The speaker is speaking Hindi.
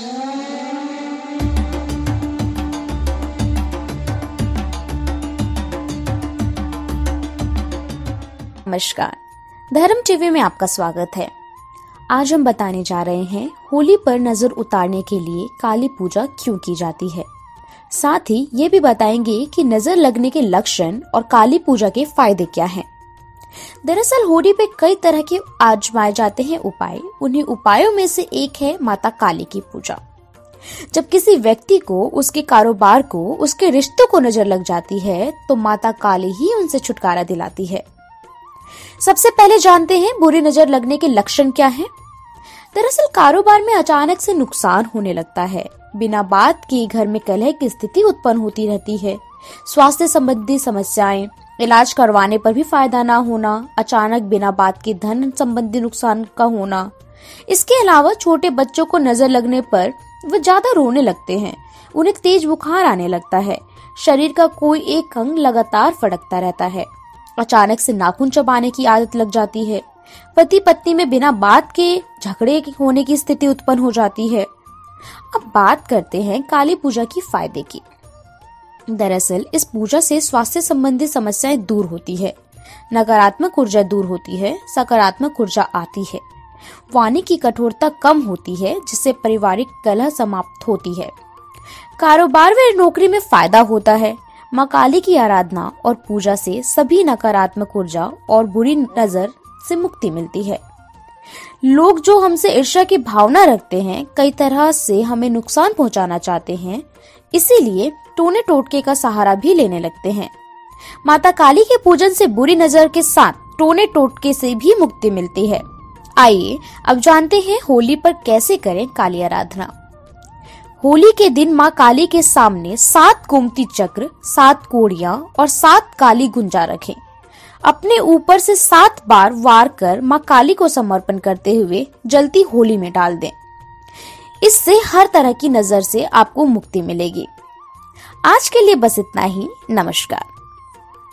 नमस्कार। धर्म टीवी में आपका स्वागत है। आज हम बताने जा रहे हैं, होली पर नज़र उतारने के लिए काली पूजा क्यों की जाती है? साथ ही ये भी बताएँगे कि नज़र लगने के लक्षण और काली पूजा के फ़ायदे क्या हैं। दरअसल होली पे कई तरह के आजमाए जाते हैं उपाय। उन्हीं उपायों में से एक है माता काली की पूजा। जब किसी व्यक्ति को, उसके कारोबार को, उसके रिश्तों को नज़र लग जाती है तो माता काली ही उनसे छुटकारा दिलाती है। सबसे पहले जानते हैं बुरी नज़र लगने के लक्षण क्या हैं? दरअसल कारोबार में अचानक से नुकसान होने लगता है। बिना बात के घर में कलह की स्थिति उत्पन्न होती रहती है। स्वास्थ्य संबंधी समस्याएँ इलाज करवाने पर भी फ़ायदा ना होना, अचानक बिना बात के धन संबंधी नुकसान का होना। इसके अलावा छोटे बच्चों को नज़र लगने पर वो ज़्यादा रोने लगते हैं, उन्हें तेज बुखार आने लगता है, शरीर का कोई एक अंग लगातार फड़कता रहता है। अचानक से नाखून चबाने की आदत लग जाती है। पति पत्नी में बिना बात के, झगड़े होने की स्थिति उत्पन्न हो जाती है। अब बात करते हैं काली पूजा की फ़ायदे की। दरअसल, इस पूजा से स्वास्थ्य संबंधी समस्याएँ दूर होती है। नकारात्मक ऊर्जा दूर होती है, सकारात्मक ऊर्जा आती है। वाणी की कठोरता कम होती है, जिससे पारिवारिक कलह समाप्त होती है। कारोबार व नौकरी में फ़ायदा होता है। माँ काली की आराधना और पूजा से सभी नकारात्मक ऊर्जा और बुरी नज़र से मुक्ति मिलती है। लोग जो हमसे ईर्ष्या की भावना रखते हैं, कई तरह से हमें नुकसान पहुंचाना चाहते हैं। इसीलिए टोने टोटके का सहारा भी लेने लगते हैं। माता काली के पूजन से बुरी नज़र के साथ टोने टोटके से भी मुक्ति मिलती है। आइए, अब जानते हैं होली पर कैसे करें काली आराधना। होली के दिन माँ काली के सामने सात गोमती चक्र, सात कोड़िया और सात काली गुंजा रखें। अपने ऊपर से सात बार वार कर माँ काली को समर्पण करते हुए जलती होली में डाल दें। इससे हर तरह की नज़र से आपको मुक्ति मिलेगी। आज के लिए बस इतना ही। नमस्कार।